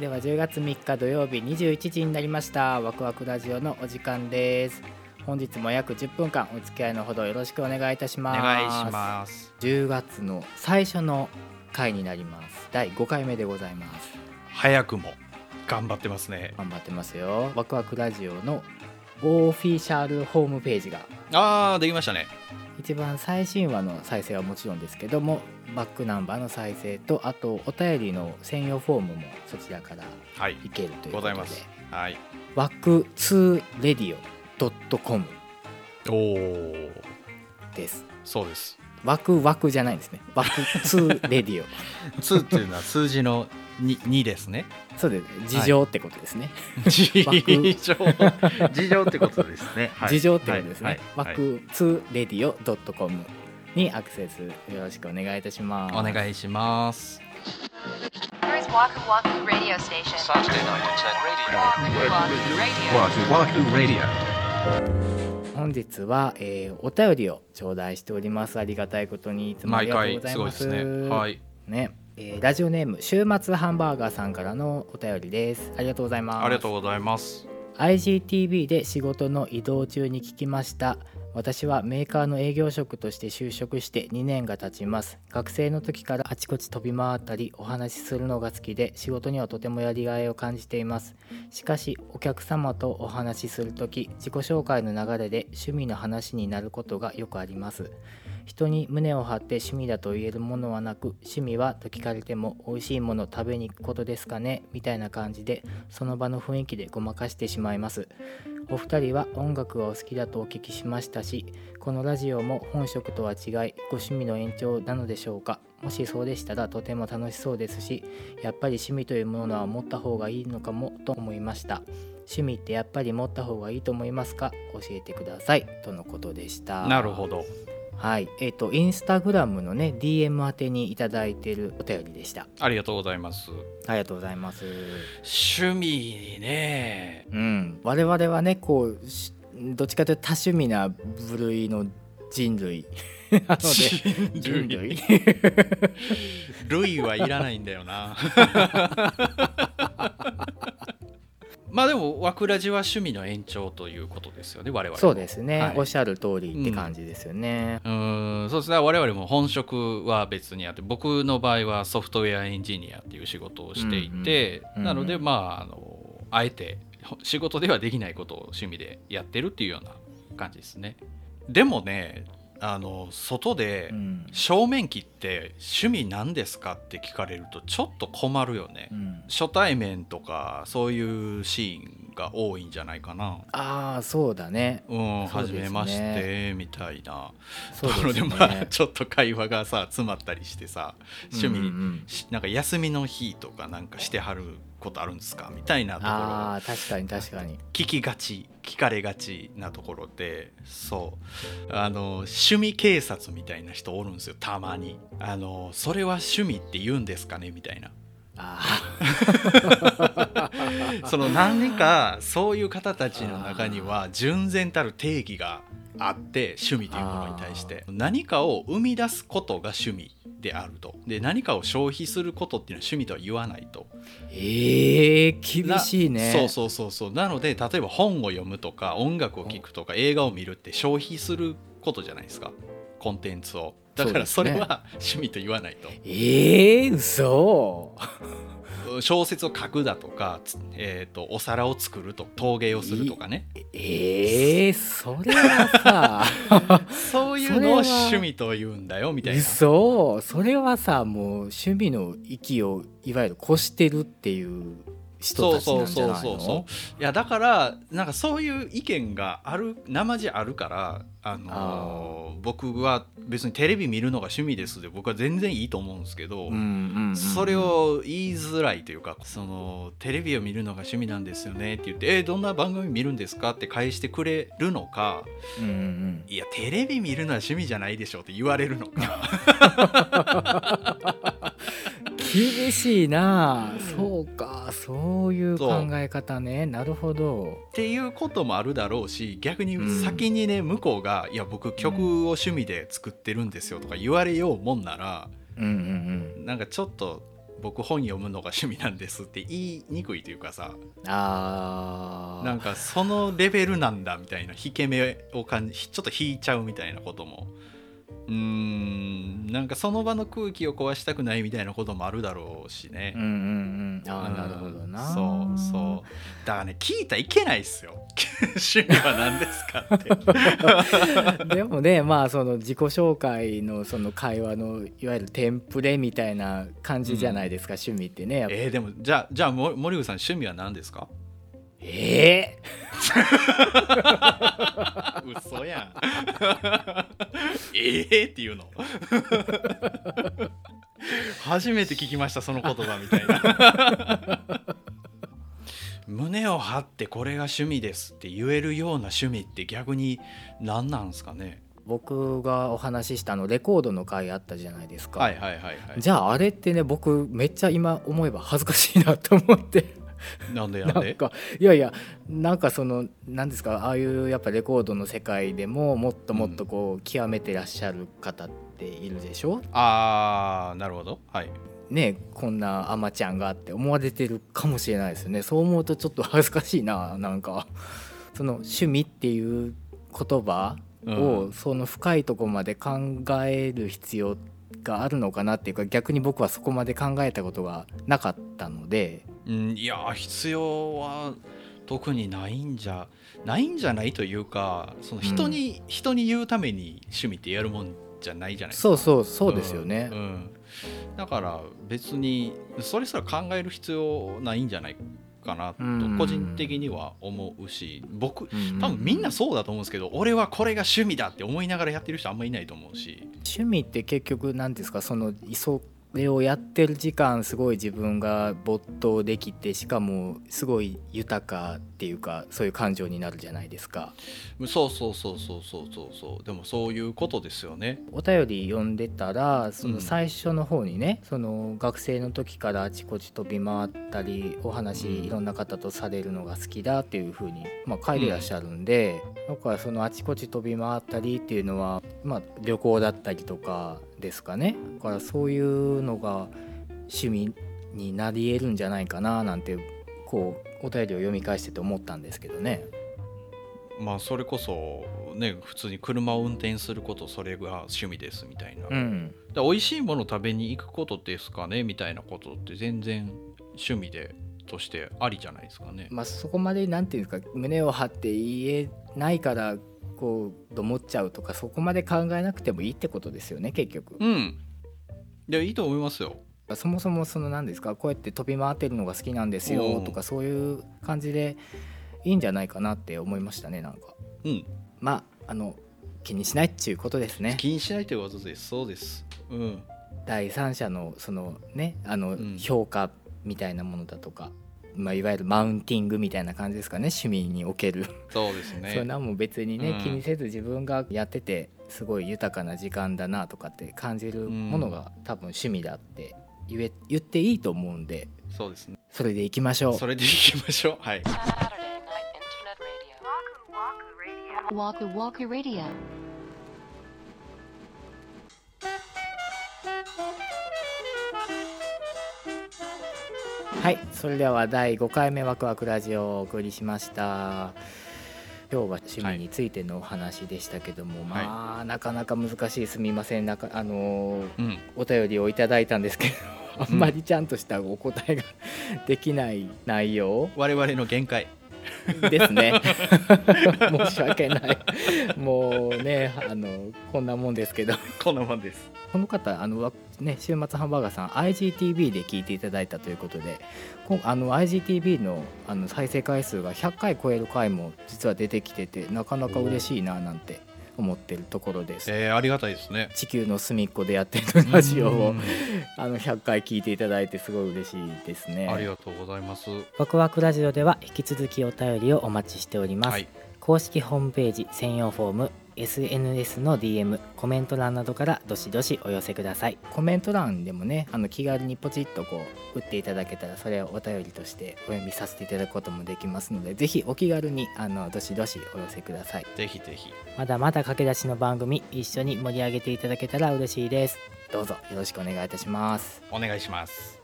では10月3日土曜日21時になりました。ワクワクラジオのお時間です。本日も約10分間お付き合いのほどよろしくお願いいたしおます。願いします。10月の最初の回になります。第5回目でございます。早くも頑張ってますね。頑張ってますよ。ワクワクラジオのオフィシャルホームページがあーできましたね。一番最新話の再生はもちろんですけどもバックナンバーの再生とあとお便りの専用フォームもそちらからはいいけるということで。ござい。ますはいワク2レディオ .com おおです。そうです。ワクワクじゃないんですね。ワク2レディオ。2っていうのは数字の 2, 2ですね。そうです。事情ってことですね、事情。枠事情。ってことですね、はい。事情ってことですね、はい。はい。ワク2レディオ .com にアクセスよろしくお願いいたしますお願いします。Waku Waku Radio Station. Saturday night at 10 radio. Waku Waku Radio. Wahoo Wahoo Radio. 本日は、えーお便りを頂戴しておりますありがたいことにいつもあり毎がとうご回すごいざいますですね。はい。ねえーラジオネーム週末ハンバーガーさんからのお便りですありがとうございますありがとうございます。IGTV で仕事の移動中に聞きました私はメーカーの営業職として就職して2年が経ちます。学生の時からあちこち飛び回ったりお話しするのが好きで仕事にはとてもやりがいを感じています。しかしお客様とお話しする時自己紹介の流れで趣味の話になることがよくあります。人に胸を張って趣味だと言えるものはなく趣味はと聞かれても美味しいもの食べに行くことですかね？みたいな感じでその場の雰囲気でごまかしてしまいます。お二人は音楽がお好きだとお聞きしましたしこのラジオも本職とは違いご趣味の延長なのでしょうか？もしそうでしたらとても楽しそうですしやっぱり趣味というものは持った方がいいのかもと思いました。趣味ってやっぱり持った方がいいと思いますか？教えてください。とのことでした。なるほど。はい、えっ、とインスタグラムのね DM 宛てにいただいてるお便りでした。ありがとうございます。ありがとうございます。趣味ね。うん、我々はねこうしどっちかというと多趣味な部類の人類 なので人類類はいらないんだよな。まあでも、わくらじは趣味の延長ということですよね、我々も。そうですね、はい。おっしゃる通りって感じですよね。うーんそうですね。我々も本職は別にあって僕の場合はソフトウェアエンジニアっていう仕事をしていて、うんうんなのでうんまああのあえてほ仕事ではできないことを趣味でやってるっていうような感じですね。でもねあの外でうん。正面切って趣味何ですかって聞かれるとちょっと困るよね、うん。初対面とかそういうシーンが多いんじゃないかな。ああそうだね。うん、そうですね。初めましてみたいな。ところでまあちょっと会話がさ詰まったりしてさ趣味、うんうん。なんか休みの日とかなんかしてはることあるんですか？みたいなところ。確かに確かに。聞きがち聞かれがちなところでそう。あの趣味警察みたいな人おるんですよたまに。あのそれは趣味って言うんですかね？みたいな。あ その何かそういう方たちの中には純然たる定義があって趣味というものに対して。何かを生み出すことが趣味であると。で何かを消費することっていうのは趣味とは言わないと。ーえー、厳しいね。なそうそうそうそう。なので例えば本を読むとか音楽を聴くとか映画を見るって消費することじゃないですか。コンテンツを。だからそれは 趣味と言わないと、えー、嘘小説を書くだとか、つえー、とお皿を作ると陶芸をするとかね。えー、それはさ そういうのを趣味と言うんだよみたいな。嘘。それはさもう趣味の域をいわゆる越してるっていう人たちなんじゃないの？いやだからなんかそういう意見がある生地あるからあのー僕は別にテレビ見るのが趣味ですで僕は全然いいと思うんですけど、うんうんうんうん。それを言いづらいというかそのテレビを見るのが趣味なんですよねって言って「えどんな番組見るんですか?」って返してくれるのかうんうんうん「いやテレビ見るのは趣味じゃないでしょ」って言われるのか 厳しいな。そうか。そういう考え方ね。なるほど。っていうこともあるだろうし逆にうん。先にね向こうが「いや僕曲を趣味で作ってるんですよ」とか言われようもんならうんうん。なんかちょっと僕本読むのが趣味なんですって言いにくいというかさ。あー。なんかそのレベルなんだみたいな引け目を感じちょっと引いちゃうみたいなこともうーん。なんかその場の空気を壊したくないみたいなこともあるだろうしね。うんうんうん。ああうんなるほどな。そうそう。だからね聞いたらいけないっすよ。趣味は何ですかって。でもねまあその自己紹介のその会話のいわゆるテンプレみたいな感じじゃないですか、趣味ってねえー、でもじゃあじゃあも森口さん趣味は何ですか？え嘘やん。ええっていうの。初めて聞きましたその言葉みたいな。胸を張ってこれが趣味ですって言えるような趣味って逆に何なんですかね。僕がお話ししたあのレコードの回あったじゃないですか、はいはいはいはい。じゃああれってね僕めっちゃ今思えば恥ずかしいなと思って なんでなんんかいやいやなんかその何ですかああいうやっぱレコードの世界でももっともっとこう極めてらっしゃる方っているでしょ、ああなるほど。はい。ねこんなアマちゃんがって思われてるかもしれないですよね。そう思うとちょっと恥ずかしいななんか。その趣味っていう言葉を、うん。その深いところまで考える必要があるのかなっていうか逆に僕はそこまで考えたことがなかったのでうん、いや必要は特にないんじゃないんじゃないというかその人に、人に言うために趣味ってやるもんじゃないじゃないですか。そうそうそうですよね。うん。うんだから別にそれすら考える必要ないんじゃないかなとうん個人的には思うし僕うん。多分みんなそうだと思うんですけど俺はこれが趣味だって思いながらやってる人あんまいないと思うし。趣味って結局何ですか？そのそれをやってる時間すごい自分が没頭できてしかもすごい豊かっていうかそういう感情になるじゃないですか。そうそうそうそうそうそうそう。でもそういうことですよね。お便り読んでたらそうん。の最初の方にね、その学生の時からあちこち飛び回ったりお話うんいろんな方とされるのが好きだっていう風にまあ書いてらっしゃるんで、だからそのあちこち飛び回ったりっていうのはまあ旅行だったりとかですかねだからそういうのが趣味になり得るんじゃないかななんてこうお便りを読み返してて思ったんですけどね。まあそれこそね普通に車を運転することそれが趣味ですみたいな、うん、だ美味しいもの食べに行くことですかねみたいなことって全然趣味でとしてありじゃないですかね。まあ、そこまでなんていうんですか胸を張って言えないからこうと思っちゃうとかそこまで考えなくてもいいってことですよね結局。うん。いやいいと思いますよ。そもそもその何ですか？こうやって飛び回ってるのが好きなんですようんとかそういう感じでいいんじゃないかなって思いましたねなんか。うん。まああの気にしないっていうことですね。気にしないということです。そうです。うん。第三者のそのねあのうん評価みたいなものだとか、まあ、いわゆるマウンティングみたいな感じですかね趣味における。そうですね。そんなもん別にね、うん気にせず自分がやっててすごい豊かな時間だなとかって感じるものが多分趣味だって言え言っていいと思うんでそうですね。それでいきましょうそれでいきましょう。はい。はいそれでは第5回目ワクワクラジオをお送りしました。今日は趣味についてのお話でしたけども、まあなかなか難しいすみません。なかあのーうん。お便りをいただいたんですけどあんまりちゃんとしたお答えが できない内容我々の限界。ですね。申し訳ない。もうねあのこんなもんですけど。こんなもんです。この方あのわね週末ハンバーガーさん IGTV で聞いていただいたということでこあの IGTV のあの再生回数が100回超える回も実は出てきててなかなか嬉しいななんて思ってるところですえー、ありがたいですね。地球の隅っこでやってるラジオをうん あの100回聞いていただいてすごい嬉しいですねありがとうございます。ワクワクラジオでは引き続きお便りをお待ちしております、はい。公式ホームページ専用フォーム SNS の DM コメント欄などからどしどしお寄せくださいコメント欄でもねあの気軽にポチッとこう打っていただけたらそれをお便りとしてお読みさせていただくこともできますのでぜひお気軽にあのどしどしお寄せくださいぜひぜひ。まだまだ駆け出しの番組一緒に盛り上げていただけたら嬉しいですどうぞよろしくお願いいたしますお願いします。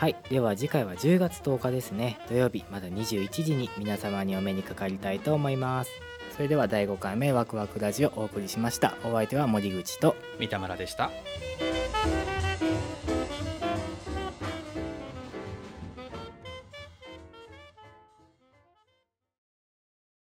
はいでは次回は10月10日ですね。土曜日まだ21時に皆様にお目にかかりたいと思います。それでは第5回目ワクワクラジオお送りしました。お相手は森口と。三田村でした。「